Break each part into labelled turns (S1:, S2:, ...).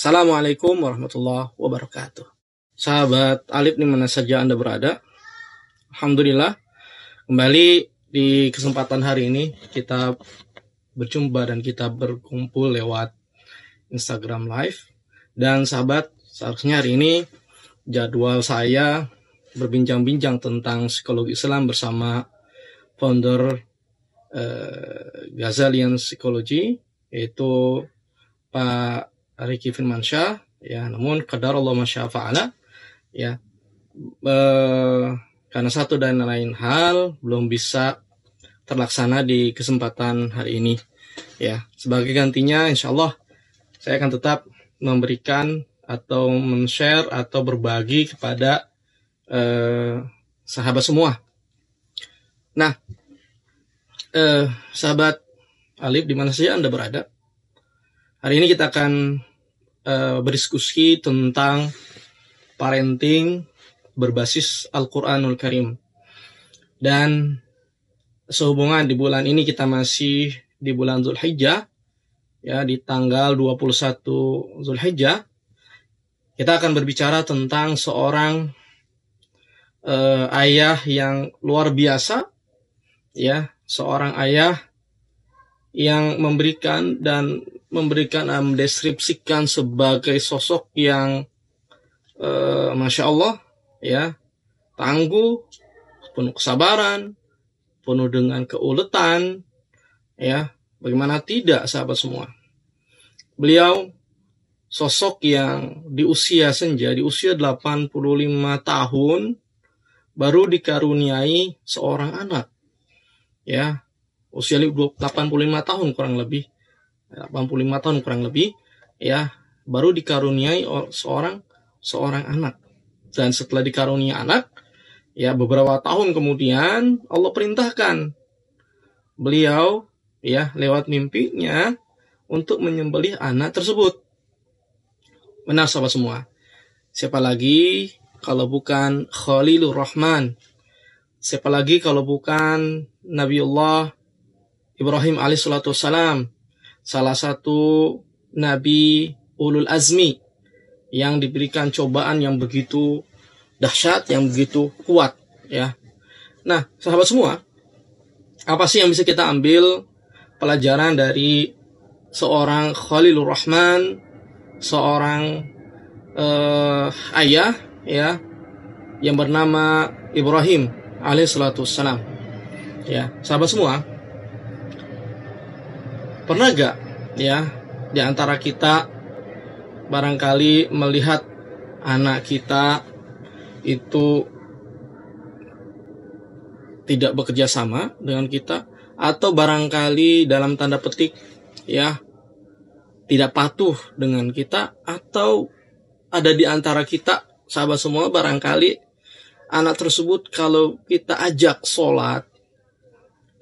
S1: Assalamualaikum warahmatullahi wabarakatuh. Sahabat Alif di mana saja Anda berada. Alhamdulillah kembali di kesempatan hari ini kita berjumpa dan kita berkumpul lewat Instagram Live. Dan sahabat, seharusnya hari ini jadwal saya berbincang-bincang tentang psikologi Islam bersama founder uh, Ghazalian Psychology yaitu Pak Riki Firmansyah ya. Namun kadar Allah masyafa'ala ya. E, karena satu dan lain hal belum bisa terlaksana di kesempatan hari ini ya. Sebagai gantinya insya Allah saya akan tetap memberikan atau men-share atau berbagi kepada eh, sahabat semua. Nah, eh, sahabat Alif di mana saja Anda berada, hari ini kita akan eh, berdiskusi tentang parenting berbasis Al-Quranul Karim. Dan sehubungan di bulan ini kita masih di bulan Zulhijjah, ya di tanggal 21 Zulhijjah, kita akan berbicara tentang seorang uh, ayah yang luar biasa, ya, seorang ayah yang memberikan dan memberikan mendeskripsikan sebagai sosok yang uh, masya Allah ya tangguh penuh kesabaran penuh dengan keuletan ya. Bagaimana tidak sahabat semua? Beliau sosok yang di usia senja di usia 85 tahun baru dikaruniai seorang anak ya. Usia 85 tahun kurang lebih 85 tahun kurang lebih ya baru dikaruniai seorang seorang anak. Dan setelah dikaruniai anak ya beberapa tahun kemudian Allah perintahkan beliau ya lewat mimpinya untuk menyembelih anak tersebut. Benar sahabat semua. Siapa lagi kalau bukan Khalilur Rahman? Siapa lagi kalau bukan Nabiullah Ibrahim alaihissalam salah satu nabi ulul azmi yang diberikan cobaan yang begitu dahsyat, yang begitu kuat, ya. Nah, sahabat semua, apa sih yang bisa kita ambil pelajaran dari seorang Khalilur Rahman, seorang uh, ayah, ya, yang bernama Ibrahim alaihissalatu Ya, sahabat semua, Pernah gak ya di antara kita barangkali melihat anak kita itu tidak bekerja sama dengan kita atau barangkali dalam tanda petik ya tidak patuh dengan kita atau ada di antara kita sahabat semua barangkali anak tersebut kalau kita ajak sholat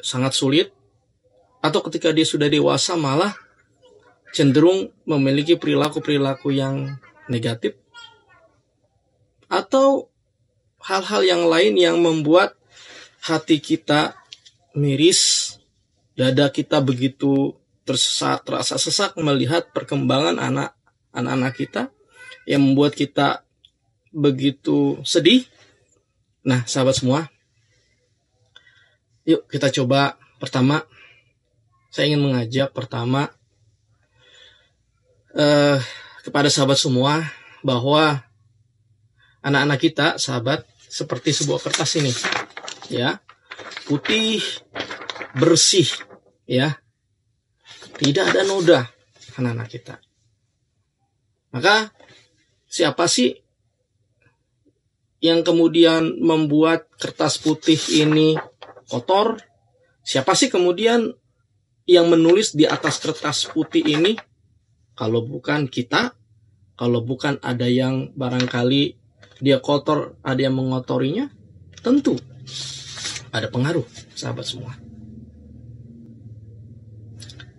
S1: sangat sulit atau ketika dia sudah dewasa malah cenderung memiliki perilaku-perilaku yang negatif atau hal-hal yang lain yang membuat hati kita miris, dada kita begitu tersesat, terasa sesak melihat perkembangan anak anak-anak kita yang membuat kita begitu sedih. Nah, sahabat semua, yuk kita coba pertama saya ingin mengajak pertama uh, kepada sahabat semua bahwa anak-anak kita, sahabat, seperti sebuah kertas ini, ya, putih, bersih, ya, tidak ada noda anak-anak kita. Maka siapa sih yang kemudian membuat kertas putih ini kotor? Siapa sih kemudian yang menulis di atas kertas putih ini kalau bukan kita, kalau bukan ada yang barangkali dia kotor, ada yang mengotorinya, tentu ada pengaruh, sahabat semua.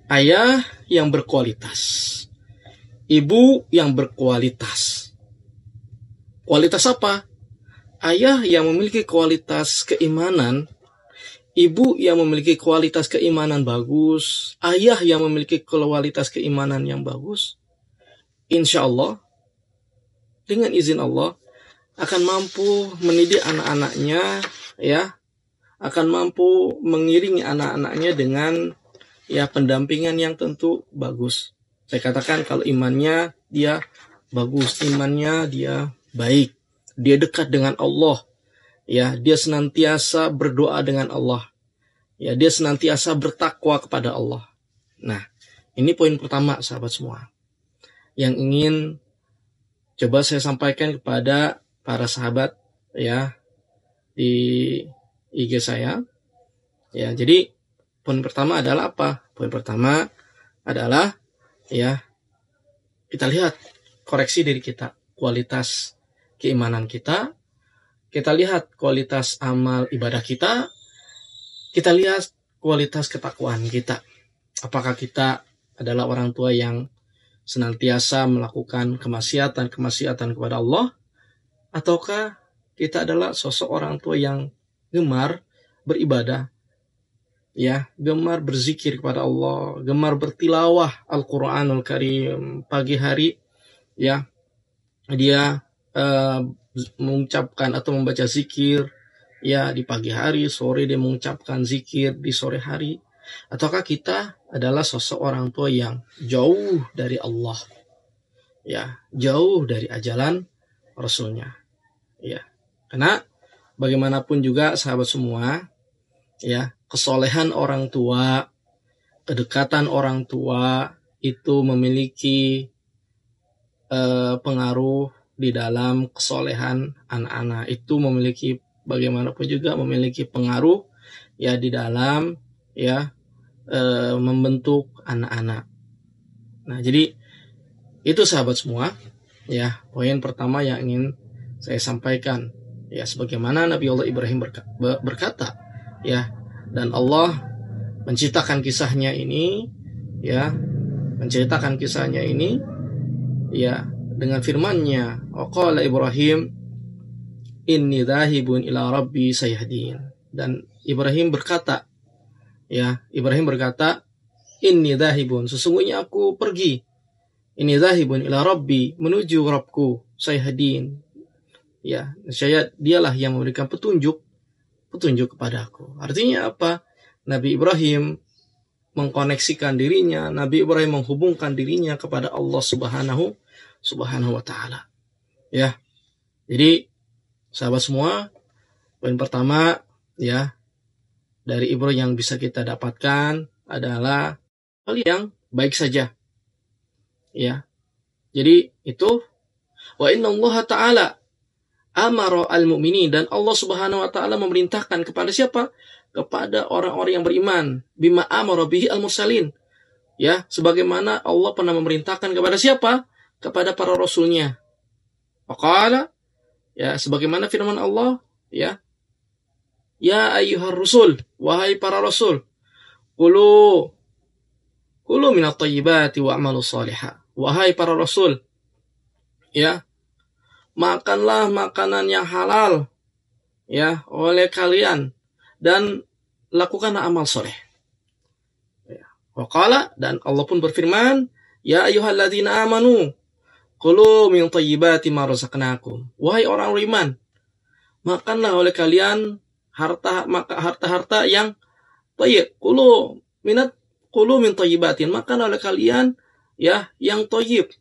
S1: Ayah yang berkualitas, ibu yang berkualitas. Kualitas apa? Ayah yang memiliki kualitas keimanan ibu yang memiliki kualitas keimanan bagus, ayah yang memiliki kualitas keimanan yang bagus, insya Allah dengan izin Allah akan mampu mendidik anak-anaknya ya akan mampu mengiringi anak-anaknya dengan ya pendampingan yang tentu bagus. Saya katakan kalau imannya dia bagus, imannya dia baik, dia dekat dengan Allah. Ya, dia senantiasa berdoa dengan Allah. Ya, dia senantiasa bertakwa kepada Allah. Nah, ini poin pertama sahabat semua. Yang ingin coba saya sampaikan kepada para sahabat ya di IG saya. Ya, jadi poin pertama adalah apa? Poin pertama adalah ya kita lihat koreksi diri kita, kualitas keimanan kita, kita lihat kualitas amal ibadah kita, kita lihat kualitas ketakwaan kita. Apakah kita adalah orang tua yang senantiasa melakukan kemaksiatan-kemaksiatan kepada Allah? Ataukah kita adalah sosok orang tua yang gemar beribadah ya gemar berzikir kepada Allah gemar bertilawah Al-Qur'anul Karim. Pagi hari ya dia uh, mengucapkan atau membaca zikir ya di pagi hari sore dia mengucapkan zikir di sore hari Ataukah kita adalah sosok orang tua yang jauh dari Allah? Ya, jauh dari ajalan Rasulnya. Ya, karena bagaimanapun juga sahabat semua, ya, kesolehan orang tua, kedekatan orang tua itu memiliki eh, pengaruh di dalam kesolehan anak-anak itu memiliki bagaimanapun juga memiliki pengaruh ya di dalam ya e, membentuk anak-anak. Nah, jadi itu sahabat semua, ya poin pertama yang ingin saya sampaikan, ya sebagaimana Nabi Allah Ibrahim berkata, ya dan Allah menciptakan kisahnya ini, ya menceritakan kisahnya ini, ya dengan firman-Nya, "Qala Ibrahim, inni dhahibun ila rabbi sayahdin." Dan Ibrahim berkata, Ya, Ibrahim berkata, Inni dahibun, sesungguhnya aku pergi. Ini dahibun ila Rabbi, menuju Rabbku, saya hadin. Ya, saya dialah yang memberikan petunjuk, petunjuk kepada aku. Artinya apa? Nabi Ibrahim mengkoneksikan dirinya, Nabi Ibrahim menghubungkan dirinya kepada Allah Subhanahu Subhanahu wa taala. Ya. Jadi sahabat semua, poin pertama ya, dari ibro yang bisa kita dapatkan adalah hal yang baik saja. Ya. Jadi itu wa inna Allah taala amara al mu'minin dan Allah Subhanahu wa taala memerintahkan kepada siapa? Kepada orang-orang yang beriman bima amara bihi al mursalin. Ya, sebagaimana Allah pernah memerintahkan kepada siapa? Kepada para rasulnya. Waqala ya sebagaimana firman Allah ya Ya ayyuhar rusul, wahai para rasul, kulu kulu minat tayyibati wa amalu salihah. Wahai para rasul, ya, makanlah makanan yang halal ya oleh kalian dan lakukanlah amal soleh. Ya. Waqala dan Allah pun berfirman, Ya ayyuhalladzina amanu, kulu min tayyibati ma razaqnakum. Wahai orang beriman, makanlah oleh kalian harta harta-harta yang toyib kulu minat kulu min toyibatin makan oleh kalian ya yang toyib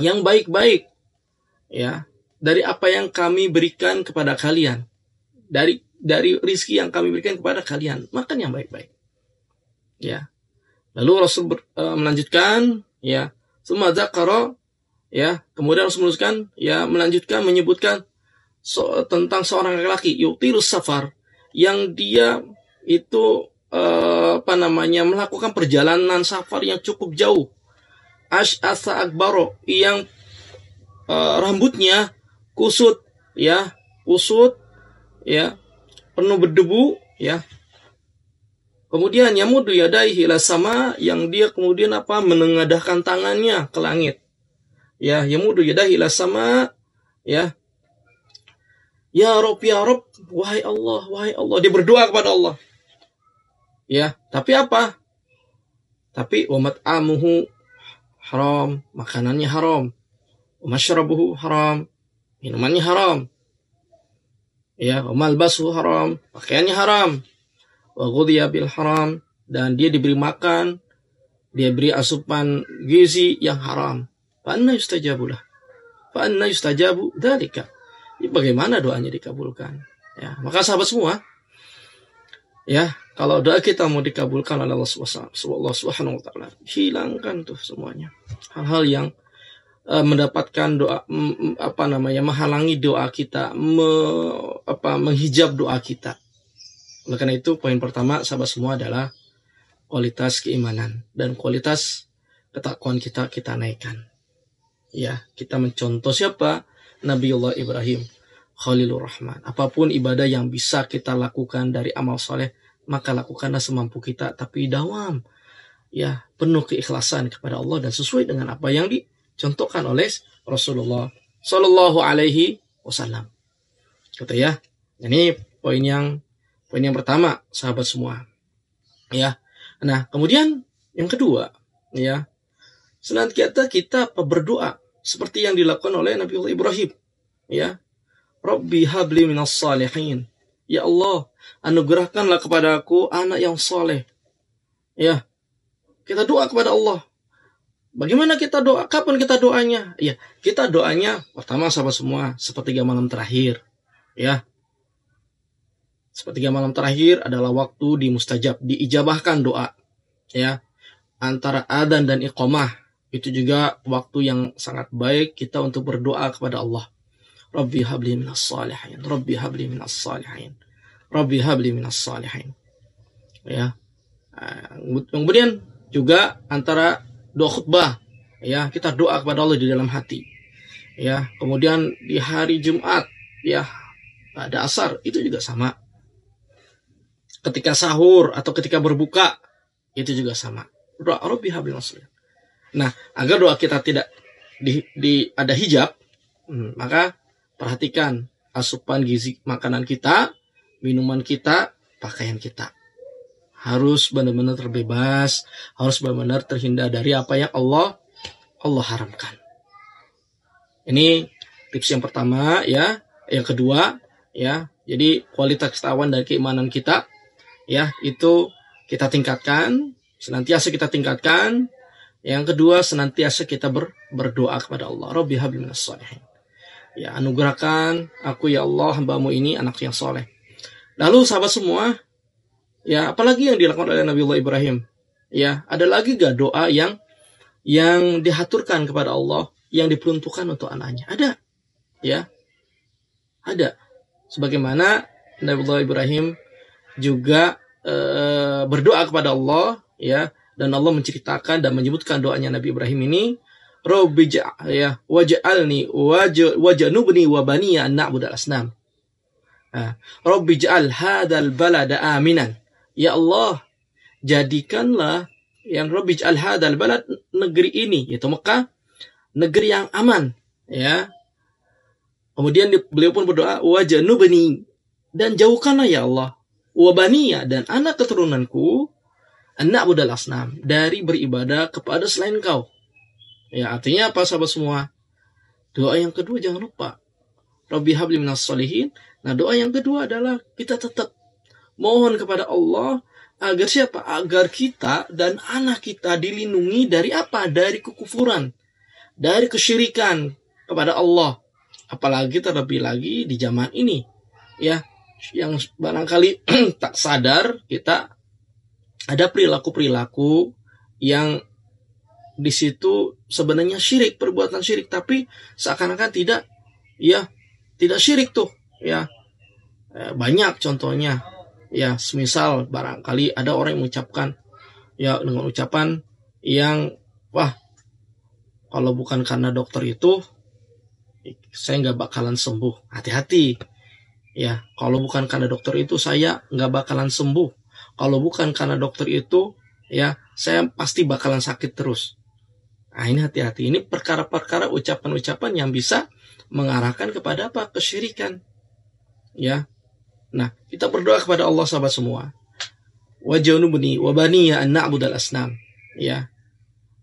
S1: yang baik-baik ya dari apa yang kami berikan kepada kalian dari dari rizki yang kami berikan kepada kalian. Makan yang baik-baik ya. Lalu Rasul ber, e, melanjutkan ya semua zakaro ya kemudian Rasul meneruskan ya melanjutkan menyebutkan so, tentang seorang laki-laki yutirus safar yang dia itu uh, apa namanya melakukan perjalanan safar yang cukup jauh. Ash asa akbaro yang uh, rambutnya kusut ya, kusut ya, penuh berdebu ya. Kemudian yamudu yadaihi sama yang dia kemudian apa menengadahkan tangannya ke langit. Ya, yamudu yadaihi sama ya Ya Rob, ya Rob, wahai Allah, wahai Allah. Dia berdoa kepada Allah. Ya, tapi apa? Tapi umat amuhu haram, makanannya haram. Masyrabuhu haram, minumannya haram. Ya, malbasu haram, pakaiannya haram. Wa bil haram dan dia diberi makan, dia beri asupan gizi yang haram. Fa'anna yustajabu lah. Fa'anna yustajabu dalika. Bagaimana doanya dikabulkan? Ya, maka sahabat semua, ya kalau doa kita mau dikabulkan oleh Allah Subhanahu wa taala, hilangkan tuh semuanya. Hal-hal yang uh, mendapatkan doa m, apa namanya menghalangi doa kita, me, apa menghijab doa kita. Oleh karena itu poin pertama sahabat semua adalah kualitas keimanan dan kualitas ketakwaan kita kita naikkan. Ya, kita mencontoh siapa? Nabiullah Ibrahim Khalilur Rahman. Apa pun ibadah yang bisa kita lakukan dari amal soleh, maka lakukanlah semampu kita tapi dawam ya penuh keikhlasan kepada Allah dan sesuai dengan apa yang dicontohkan oleh Rasulullah Shallallahu Alaihi Wasallam. Kata ya, ini poin yang poin yang pertama, sahabat semua. Ya, nah kemudian yang kedua, ya senantiasa kita berdoa seperti yang dilakukan oleh Nabi Ibrahim. Ya, Rabbi habli minas salihin. Ya Allah, anugerahkanlah kepada aku anak yang soleh. Ya, kita doa kepada Allah. Bagaimana kita doa? Kapan kita doanya? Ya, kita doanya pertama sahabat semua sepertiga malam terakhir. Ya, sepertiga malam terakhir adalah waktu di mustajab, diijabahkan doa. Ya, antara adan dan iqamah itu juga waktu yang sangat baik kita untuk berdoa kepada Allah. Rabbi habli minas salihin. Rabbi habli minas salihin. Rabbi habli minas salihin. Ya. Eh, kemudian juga antara doa khutbah ya kita doa kepada Allah di dalam hati. Ya, kemudian di hari Jumat ya pada asar itu juga sama. Ketika sahur atau ketika berbuka itu juga sama. Rabbi habli minas salihin. Nah, agar doa kita tidak di, di ada hijab, hmm, maka Perhatikan asupan gizi makanan kita, minuman kita, pakaian kita. Harus benar-benar terbebas, harus benar-benar terhindar dari apa yang Allah Allah haramkan. Ini tips yang pertama ya. Yang kedua ya, jadi kualitas ketahuan dan keimanan kita ya itu kita tingkatkan, senantiasa kita tingkatkan. Yang kedua senantiasa kita ber, berdoa kepada Allah. Rabbi habli minas Ya, anugerahkan aku ya Allah hambamu ini anak yang soleh. Lalu sahabat semua, ya apalagi yang dilakukan oleh Nabi Allah Ibrahim? Ya, ada lagi gak doa yang yang dihaturkan kepada Allah yang diperuntukkan untuk anaknya? Ada. Ya. Ada. Sebagaimana Nabi Allah Ibrahim juga e, berdoa kepada Allah ya dan Allah menceritakan dan menyebutkan doanya Nabi Ibrahim ini Rabbi ya waj'alni waj'nubni wa baniya an asnam. Ja'al hadzal balada aminan. Ya Allah, jadikanlah yang Rabbi ja'al hadzal balad negeri ini yaitu Mekah negeri yang aman ya. Kemudian beliau pun berdoa waj'nubni dan jauhkanlah ya Allah wabaniya dan anak keturunanku anak budal asnam dari beribadah kepada selain kau. Ya, artinya apa sahabat semua? Doa yang kedua jangan lupa. Rabbi habli minas solihin. Nah, doa yang kedua adalah kita tetap mohon kepada Allah agar siapa? Agar kita dan anak kita dilindungi dari apa? Dari kekufuran, dari kesyirikan kepada Allah. Apalagi terlebih lagi di zaman ini, ya, yang barangkali tak sadar kita ada perilaku-perilaku yang di situ sebenarnya syirik perbuatan syirik tapi seakan-akan tidak ya tidak syirik tuh ya. Eh, banyak contohnya. Ya semisal barangkali ada orang yang mengucapkan ya dengan ucapan yang wah kalau bukan karena dokter itu saya nggak bakalan sembuh. Hati-hati ya. Kalau bukan karena dokter itu saya nggak bakalan sembuh kalau bukan karena dokter itu ya saya pasti bakalan sakit terus Nah ini hati-hati. Ini perkara-perkara ucapan-ucapan yang bisa mengarahkan kepada apa? Kesyirikan. Ya. Nah, kita berdoa kepada Allah sahabat semua. Wajanubni wabani ya an na'budal asnam. Ya.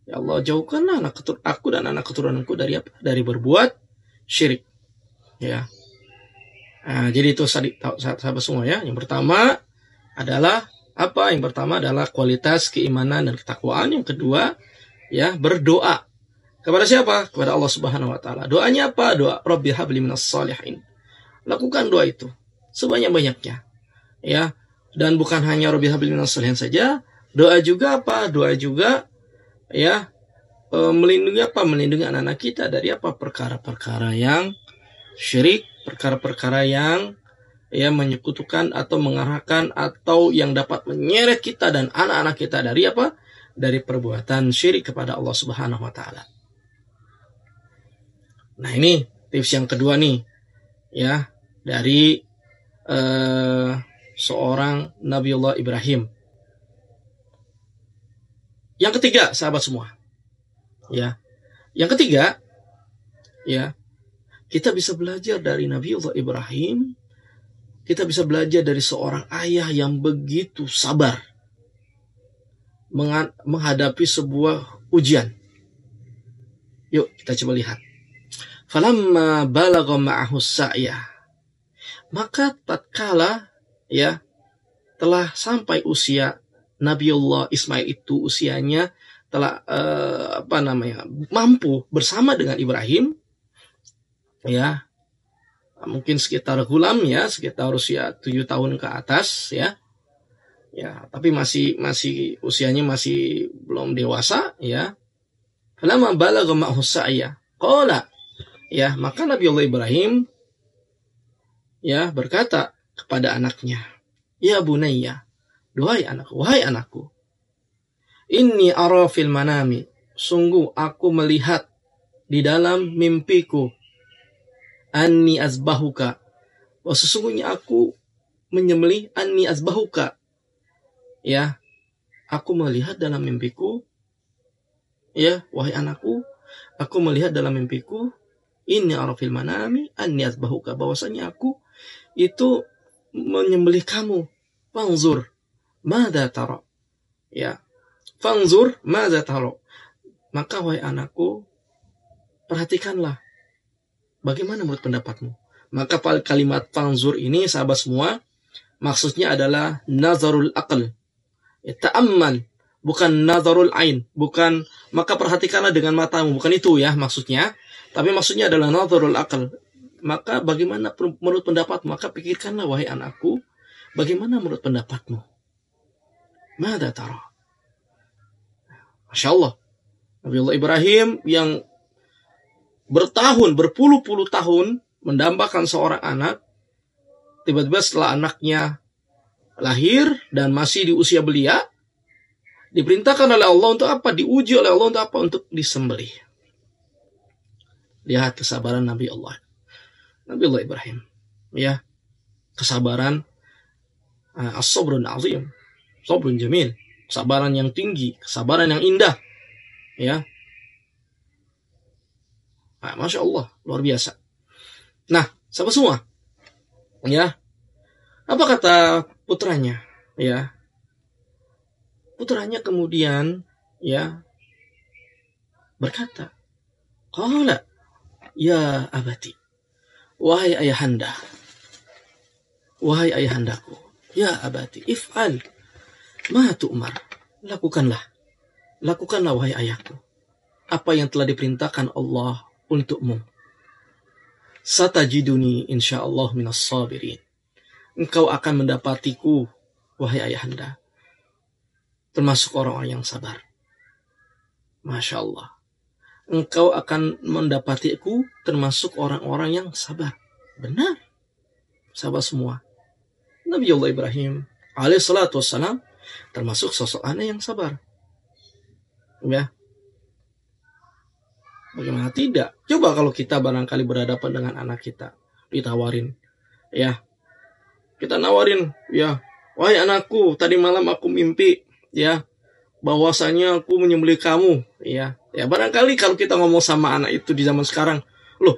S1: Ya Allah, jauhkanlah anak ketur aku dan anak keturunanku dari apa? Dari berbuat syirik. Ya. Nah, jadi itu sahabat semua ya. Yang pertama adalah apa? Yang pertama adalah kualitas keimanan dan ketakwaan. Yang kedua, ya, berdoa. Kepada siapa? Kepada Allah Subhanahu wa taala. Doanya apa? Doa Rabbi habli salihin. Lakukan doa itu sebanyak-banyaknya. Ya. Dan bukan hanya Rabbi habli minas salihin saja, doa juga apa? Doa juga ya e, melindungi apa melindungi anak-anak kita dari apa perkara-perkara yang syirik perkara-perkara yang ya menyekutukan atau mengarahkan atau yang dapat menyeret kita dan anak-anak kita dari apa dari perbuatan syirik kepada Allah Subhanahu wa taala. Nah, ini tips yang kedua nih ya dari uh, seorang Nabiullah Ibrahim yang ketiga, sahabat semua. Ya. Yang ketiga, ya. Kita bisa belajar dari Nabi Allah Ibrahim. Kita bisa belajar dari seorang ayah yang begitu sabar menghadapi sebuah ujian. Yuk, kita coba lihat. Falamma balagha ma'ahu sa'ya. Maka tatkala ya telah sampai usia Nabiullah Ismail itu usianya telah uh, apa namanya mampu bersama dengan Ibrahim ya mungkin sekitar gulam ya sekitar usia tujuh tahun ke atas ya ya tapi masih masih usianya masih belum dewasa ya lama balagha ma'hu ya qala ya maka Nabi Allah Ibrahim ya berkata kepada anaknya ya bunayya Duhai anakku, wahai anakku. Ini arafil manami. Sungguh aku melihat di dalam mimpiku. Anni azbahuka. Oh, sesungguhnya aku menyembelih anni azbahuka. Ya, aku melihat dalam mimpiku. Ya, wahai anakku, aku melihat dalam mimpiku ini arafil manami anni azbahuka bahwasanya aku itu menyembelih kamu. Pangzur, Mada taro? Ya. Fangzur mada taro? Maka wahai anakku, perhatikanlah. Bagaimana menurut pendapatmu? Maka kalimat fangzur ini sahabat semua, maksudnya adalah nazarul aql. Ya, ta'ammal. Bukan nazarul ain. Bukan, maka perhatikanlah dengan matamu. Bukan itu ya maksudnya. Tapi maksudnya adalah nazarul aql. Maka bagaimana menurut pendapatmu? Maka pikirkanlah wahai anakku, bagaimana menurut pendapatmu? Mada? Masya Allah. Nabi Allah Ibrahim yang bertahun, berpuluh-puluh tahun mendambakan seorang anak. Tiba-tiba setelah anaknya lahir dan masih di usia belia, diperintahkan oleh Allah untuk apa? Diuji oleh Allah untuk apa? Untuk disembelih. Lihat kesabaran Nabi Allah. Nabi Allah Ibrahim. Ya, kesabaran uh, as-sabrun azim sabrun jamil, kesabaran yang tinggi, kesabaran yang indah. Ya. Nah, Masya Allah, luar biasa. Nah, siapa semua? Ya. Apa kata putranya? Ya. Putranya kemudian ya berkata, "Qala ya abati, wahai ayahanda, wahai ayahandaku, ya abati, if'al Ma Umar, lakukanlah. Lakukanlah wahai ayahku. Apa yang telah diperintahkan Allah untukmu. Satajiduni insyaallah minas sabirin. Engkau akan mendapatiku, wahai ayahanda. Termasuk orang-orang yang sabar. Masya Allah. Engkau akan mendapatiku termasuk orang-orang yang sabar. Benar. Sabar semua. Nabi Allah Ibrahim alaihissalatu wassalam termasuk sosok anak yang sabar. Ya. Bagaimana tidak? Coba kalau kita barangkali berhadapan dengan anak kita, ditawarin, ya. Kita nawarin, ya. Wahai anakku, tadi malam aku mimpi, ya, bahwasanya aku menyembelih kamu, ya. Ya barangkali kalau kita ngomong sama anak itu di zaman sekarang, loh,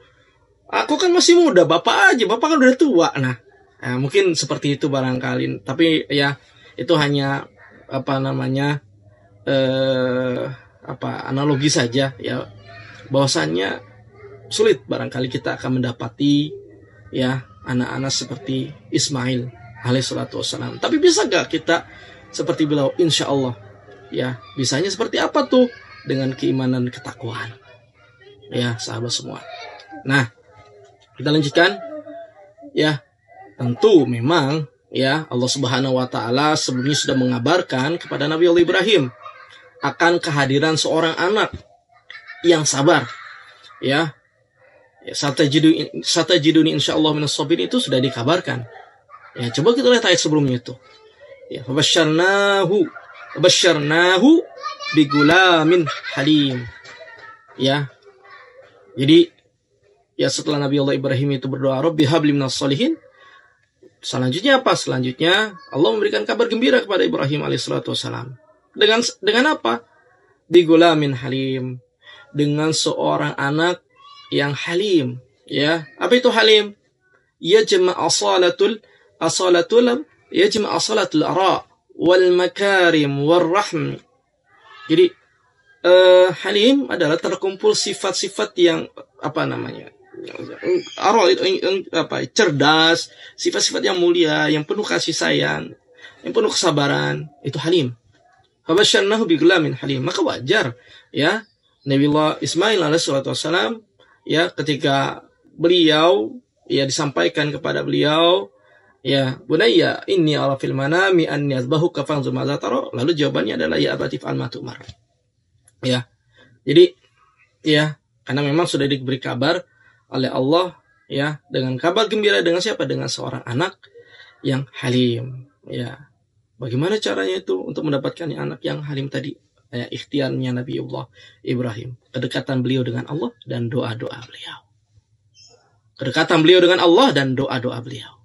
S1: aku kan masih muda, bapak aja, bapak kan udah tua, nah, nah mungkin seperti itu barangkali. Tapi ya itu hanya apa namanya eh apa analogi saja ya bahwasannya sulit barangkali kita akan mendapati ya anak-anak seperti Ismail alaihissalatu wassalam. Tapi bisa gak kita seperti beliau insya Allah ya bisanya seperti apa tuh dengan keimanan ketakwaan ya sahabat semua. Nah kita lanjutkan ya tentu memang ya Allah Subhanahu wa taala sebelumnya sudah mengabarkan kepada Nabi Allah Ibrahim akan kehadiran seorang anak yang sabar ya Satajiduni insya Allah minas sabirin itu sudah dikabarkan. Ya, coba kita lihat ayat sebelumnya itu. Ya, fabasyarnahu fabasyarnahu bigulamin halim. Ya. Jadi ya setelah Nabi Allah Ibrahim itu berdoa Rabbi habli minas Selanjutnya apa? Selanjutnya Allah memberikan kabar gembira kepada Ibrahim alaihissalatu. Dengan dengan apa? Bigulamin halim. Dengan seorang anak yang halim ya. Apa itu halim? Yajma asalatul asalatul yajma asalatul ara wal makarim wal rahm. Jadi uh, halim adalah terkumpul sifat-sifat yang apa namanya Ara itu apa cerdas, sifat-sifat yang mulia, yang penuh kasih sayang, yang penuh kesabaran, itu halim. Fabasyarnahu bigulamin halim. Maka wajar ya Nabiullah Ismail alaihi wasallam ya ketika beliau ya disampaikan kepada beliau ya bunayya inni ala fil manami fanzur madza tara lalu jawabannya adalah ya abati fa'al ma tu'mar. Ya. Jadi ya karena memang sudah diberi kabar oleh Allah ya dengan kabar gembira dengan siapa? Dengan seorang anak yang halim ya. Bagaimana caranya itu untuk mendapatkan anak yang halim tadi ya, ikhtiarnya Nabi Allah Ibrahim. Kedekatan beliau dengan Allah dan doa-doa beliau. Kedekatan beliau dengan Allah dan doa-doa beliau.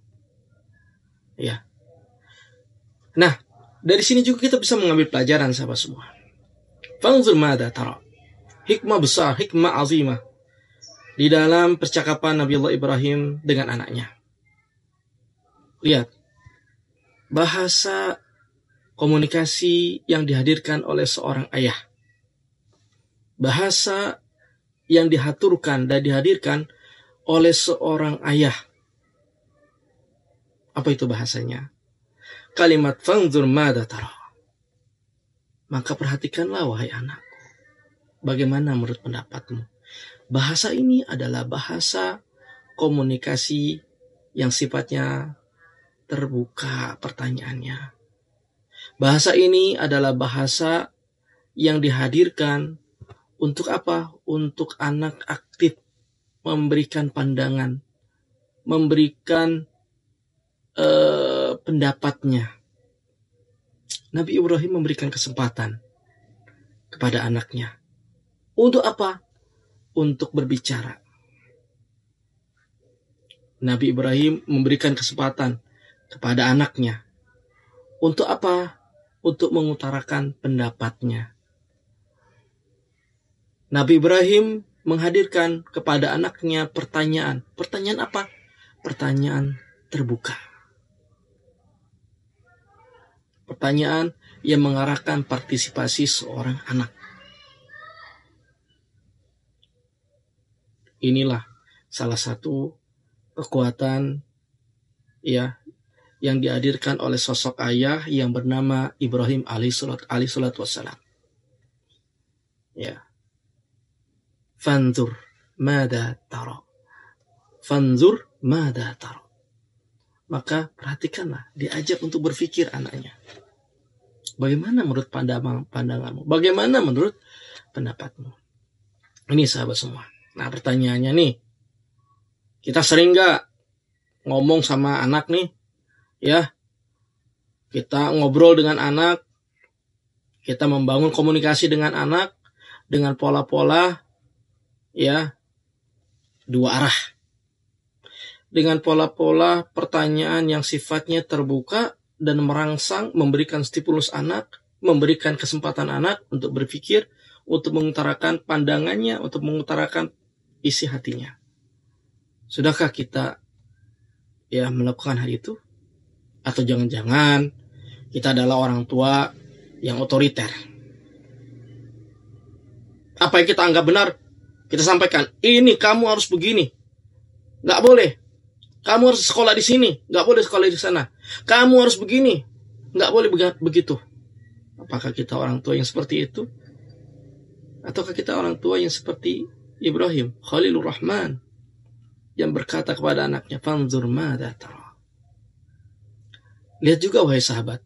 S1: Ya. Nah, dari sini juga kita bisa mengambil pelajaran sahabat semua. Fanzur mada tara. Hikmah besar, hikmah azimah. Di dalam percakapan Nabi Allah Ibrahim dengan anaknya. Lihat. Bahasa komunikasi yang dihadirkan oleh seorang ayah. Bahasa yang dihaturkan dan dihadirkan oleh seorang ayah. Apa itu bahasanya? Kalimat fangzur mada tara. Maka perhatikanlah wahai anakku. Bagaimana menurut pendapatmu? Bahasa ini adalah bahasa komunikasi yang sifatnya terbuka pertanyaannya Bahasa ini adalah bahasa yang dihadirkan untuk apa? Untuk anak aktif memberikan pandangan, memberikan uh, pendapatnya. Nabi Ibrahim memberikan kesempatan kepada anaknya. Untuk apa? Untuk berbicara. Nabi Ibrahim memberikan kesempatan kepada anaknya. Untuk apa? untuk mengutarakan pendapatnya. Nabi Ibrahim menghadirkan kepada anaknya pertanyaan. Pertanyaan apa? Pertanyaan terbuka. Pertanyaan yang mengarahkan partisipasi seorang anak. Inilah salah satu kekuatan ya yang dihadirkan oleh sosok ayah yang bernama Ibrahim alaihissalat wassalam. Ya. Fanzur mada taro. Fanzur mada taro. Maka perhatikanlah, diajak untuk berpikir anaknya. Bagaimana menurut pandangan pandanganmu? Bagaimana menurut pendapatmu? Ini sahabat semua. Nah pertanyaannya nih, kita sering gak ngomong sama anak nih, ya. Kita ngobrol dengan anak. Kita membangun komunikasi dengan anak. Dengan pola-pola ya dua arah. Dengan pola-pola pertanyaan yang sifatnya terbuka dan merangsang memberikan stimulus anak memberikan kesempatan anak untuk berpikir untuk mengutarakan pandangannya untuk mengutarakan isi hatinya. Sudahkah kita ya melakukan hal itu atau jangan-jangan kita adalah orang tua yang otoriter. Apa yang kita anggap benar, kita sampaikan. Ini kamu harus begini. Nggak boleh. Kamu harus sekolah di sini. Nggak boleh sekolah di sana. Kamu harus begini. Nggak boleh begitu. Apakah kita orang tua yang seperti itu? Ataukah kita orang tua yang seperti Ibrahim, Khalilur Rahman, yang berkata kepada anaknya, Fanzur mada Lihat juga wahai sahabat,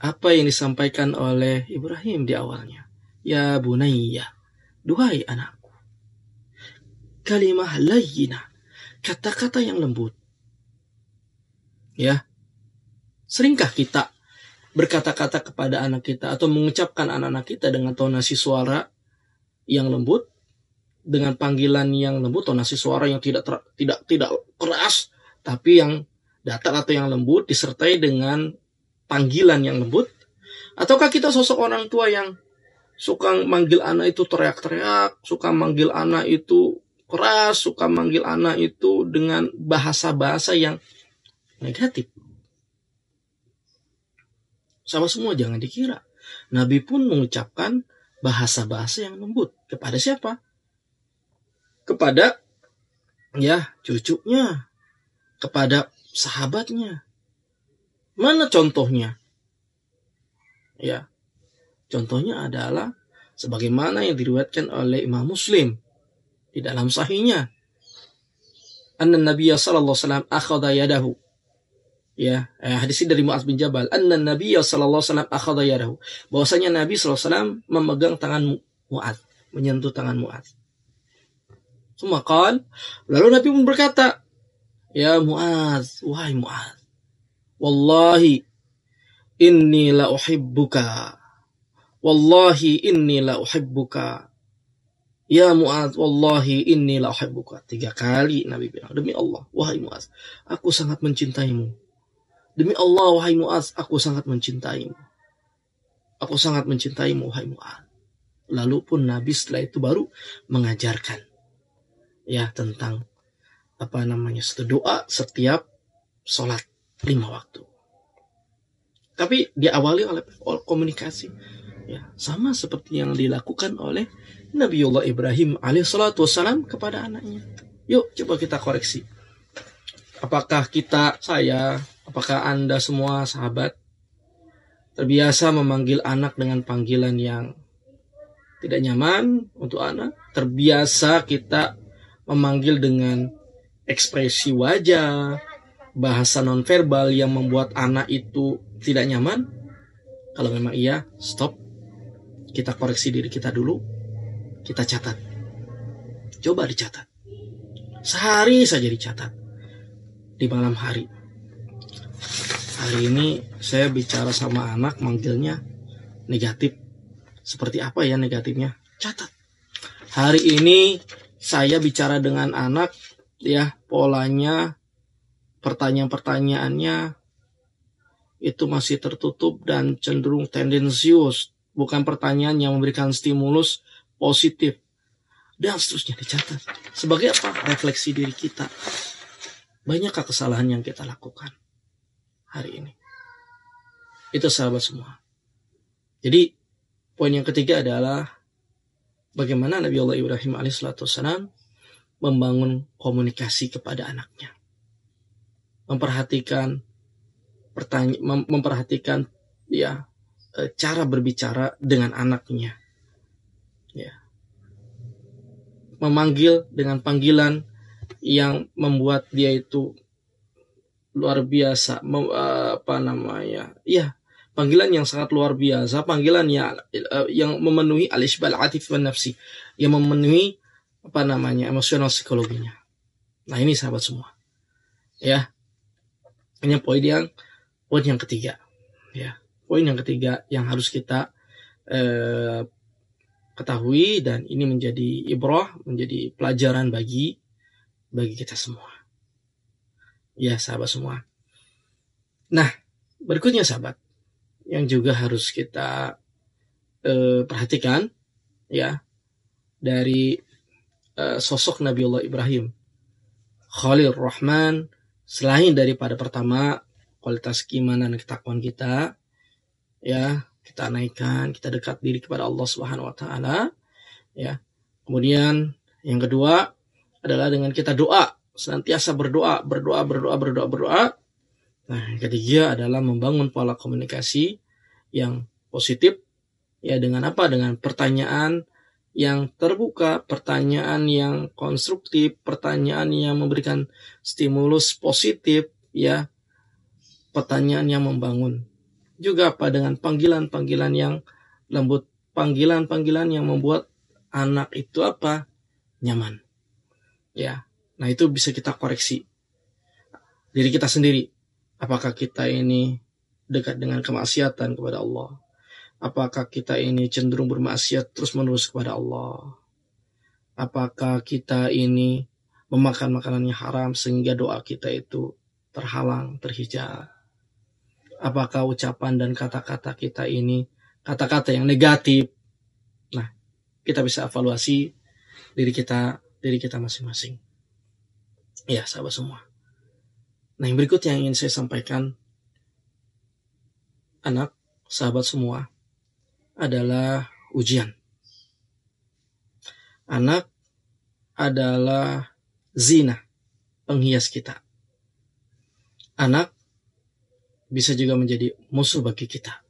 S1: apa yang disampaikan oleh Ibrahim di awalnya. Ya bunayya, duhai anakku. Kalimah layyina, kata-kata yang lembut. Ya, seringkah kita berkata-kata kepada anak kita atau mengucapkan anak-anak kita dengan tonasi suara yang lembut, dengan panggilan yang lembut, tonasi suara yang tidak ter, tidak tidak keras, tapi yang datar atau yang lembut disertai dengan panggilan yang lembut? Ataukah kita sosok orang tua yang suka manggil anak itu teriak-teriak, suka manggil anak itu keras, suka manggil anak itu dengan bahasa-bahasa yang negatif? Sama semua jangan dikira. Nabi pun mengucapkan bahasa-bahasa yang lembut. Kepada siapa? Kepada ya cucunya, kepada sahabatnya. Mana contohnya? Ya. Contohnya adalah sebagaimana yang diriwayatkan oleh Imam Muslim di dalam sahihnya. Anna Nabi sallallahu alaihi wasallam yadahu. Ya, eh, hadis ini dari Muaz bin Jabal. Anna Nabi sallallahu alaihi wasallam yadahu. Bahwasanya Nabi sallallahu alaihi wasallam memegang tangan Muaz, menyentuh tangan Muaz. Semua lalu Nabi pun berkata, Ya Muaz, wahai Muaz. Wallahi inni la uhibbuka. Wallahi inni la uhibbuka. Ya Muaz, wallahi inni la uhibbuka. Tiga kali Nabi bilang, demi Allah, wahai Muaz, aku sangat mencintaimu. Demi Allah, wahai Muaz, aku sangat mencintaimu. Aku sangat mencintaimu, wahai Muaz. Lalu pun Nabi setelah itu baru mengajarkan ya tentang apa namanya doa setiap sholat lima waktu. Tapi diawali oleh komunikasi ya sama seperti yang dilakukan oleh Nabiullah Ibrahim alaihissalatu wassalam kepada anaknya. Yuk coba kita koreksi. Apakah kita, saya, apakah Anda semua sahabat terbiasa memanggil anak dengan panggilan yang tidak nyaman untuk anak? Terbiasa kita memanggil dengan ekspresi wajah, bahasa nonverbal yang membuat anak itu tidak nyaman? Kalau memang iya, stop. Kita koreksi diri kita dulu. Kita catat. Coba dicatat. Sehari saja dicatat. Di malam hari. Hari ini saya bicara sama anak manggilnya negatif. Seperti apa ya negatifnya? Catat. Hari ini saya bicara dengan anak ya polanya pertanyaan-pertanyaannya itu masih tertutup dan cenderung tendensius. Bukan pertanyaan yang memberikan stimulus positif. Dan seterusnya dicatat. Sebagai apa? Refleksi diri kita. Banyakkah kesalahan yang kita lakukan hari ini? Itu sahabat semua. Jadi poin yang ketiga adalah bagaimana Nabi Allah Ibrahim alaihissalam membangun komunikasi kepada anaknya. Memperhatikan pertanya memperhatikan ya e, cara berbicara dengan anaknya. Ya. Memanggil dengan panggilan yang membuat dia itu luar biasa mem, e, apa namanya? Ya, panggilan yang sangat luar biasa, panggilan yang e, yang memenuhi al-isbal atif nafsi, yang memenuhi apa namanya emosional psikologinya. Nah ini sahabat semua, ya. Ini poin yang poin yang ketiga, ya. Poin yang ketiga yang harus kita eh, ketahui dan ini menjadi ibrah, menjadi pelajaran bagi bagi kita semua. Ya sahabat semua. Nah berikutnya sahabat yang juga harus kita eh, perhatikan ya dari uh, sosok Nabiullah Ibrahim. Khalil Rahman selain daripada pertama kualitas keimanan dan ketakwaan kita ya kita naikkan kita dekat diri kepada Allah Subhanahu wa taala Ya. Kemudian yang kedua adalah dengan kita doa, senantiasa berdoa, berdoa, berdoa, berdoa, berdoa. Nah, yang ketiga adalah membangun pola komunikasi yang positif ya dengan apa? Dengan pertanyaan yang terbuka, pertanyaan yang konstruktif, pertanyaan yang memberikan stimulus positif ya. Pertanyaan yang membangun. Juga apa dengan panggilan-panggilan yang lembut, panggilan-panggilan yang membuat anak itu apa? nyaman. Ya. Nah, itu bisa kita koreksi diri kita sendiri. Apakah kita ini dekat dengan kemaksiatan kepada Allah? Apakah kita ini cenderung bermaksiat terus-menerus kepada Allah? Apakah kita ini memakan makanan yang haram sehingga doa kita itu terhalang, terhijab? Apakah ucapan dan kata-kata kita ini kata-kata yang negatif? Nah, kita bisa evaluasi diri kita diri kita masing-masing. Ya, sahabat semua. Nah, yang berikut yang ingin saya sampaikan anak, sahabat semua, adalah ujian. Anak adalah zina, penghias kita. Anak bisa juga menjadi musuh bagi kita.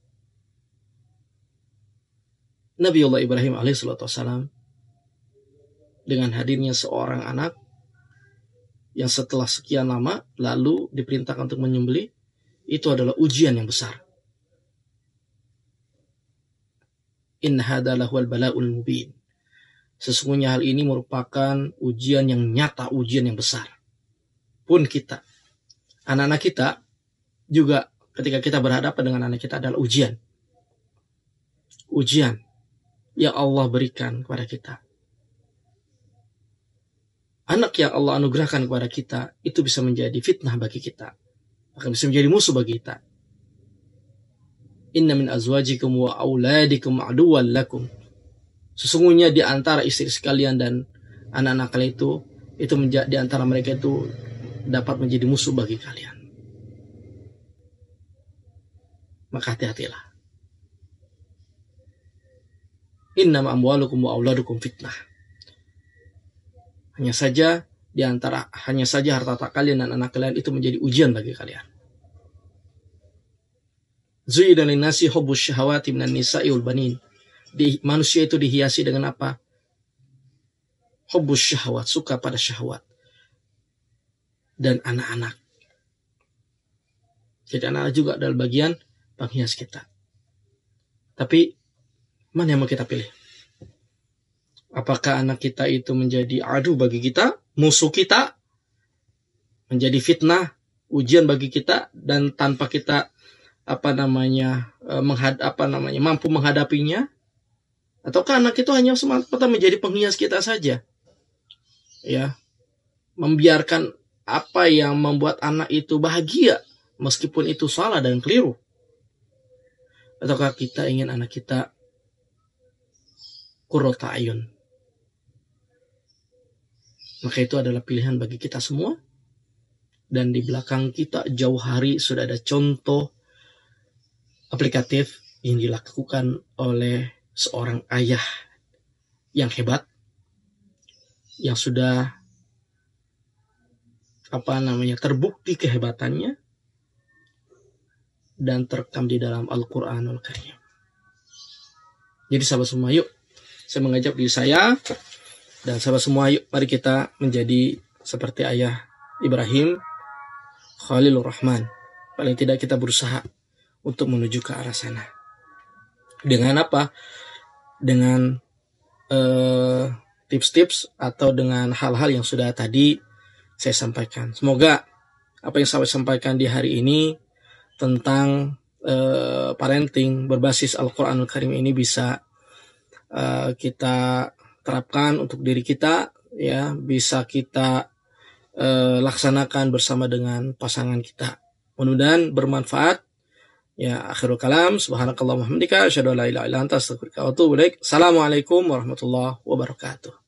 S1: Nabi Allah Ibrahim alaihissalam dengan hadirnya seorang anak yang setelah sekian lama lalu diperintahkan untuk menyembelih itu adalah ujian yang besar. In hadalah wal bala'ul mubin. Sesungguhnya hal ini merupakan ujian yang nyata, ujian yang besar. Pun kita, anak-anak kita juga ketika kita berhadapan dengan anak kita adalah ujian. Ujian yang Allah berikan kepada kita. Anak yang Allah anugerahkan kepada kita itu bisa menjadi fitnah bagi kita. Akan bisa menjadi musuh bagi kita. Inna min azwajikum wa auladikum aduwwan lakum. Sesungguhnya di antara istri sekalian dan anak-anak kalian itu itu menjadi di antara mereka itu dapat menjadi musuh bagi kalian. Maka hati-hatilah. Inna amwalukum wa auladukum fitnah. Hanya saja di antara hanya saja harta kalian dan anak kalian itu menjadi ujian bagi kalian. Zuidana nasi hubbus syahawati minan nisa'i wal banin. Manusia itu dihiasi dengan apa? Hubbus syahwat, suka pada syahwat. Dan anak-anak. Jadi anak, -anak juga adalah bagian penghias kita. Tapi mana yang mau kita pilih? Apakah anak kita itu menjadi adu bagi kita, musuh kita, menjadi fitnah, ujian bagi kita, dan tanpa kita apa namanya e, menghad apa namanya mampu menghadapinya? Ataukah anak itu hanya semata-mata menjadi penghias kita saja? Ya. Membiarkan apa yang membuat anak itu bahagia meskipun itu salah dan keliru. Ataukah kita ingin anak kita kurota ayun? Maka itu adalah pilihan bagi kita semua. Dan di belakang kita jauh hari sudah ada contoh aplikatif yang dilakukan oleh seorang ayah yang hebat yang sudah apa namanya terbukti kehebatannya dan terekam di dalam Al-Qur'anul Karim. Jadi sahabat semua yuk saya mengajak diri saya dan sahabat semua yuk mari kita menjadi seperti ayah Ibrahim Khalilur Rahman. Paling tidak kita berusaha untuk menuju ke arah sana. Dengan apa? Dengan eh, tips-tips atau dengan hal-hal yang sudah tadi saya sampaikan. Semoga apa yang saya sampaikan di hari ini tentang uh, parenting berbasis Al-Quranul Karim ini bisa uh, kita terapkan untuk diri kita, ya bisa kita uh, laksanakan bersama dengan pasangan kita. Mudah-mudahan bermanfaat Ya, akhirul kalam. Subhanakallah Muhammadika. Asyadu la ilaha illa anta Assalamualaikum warahmatullahi wabarakatuh.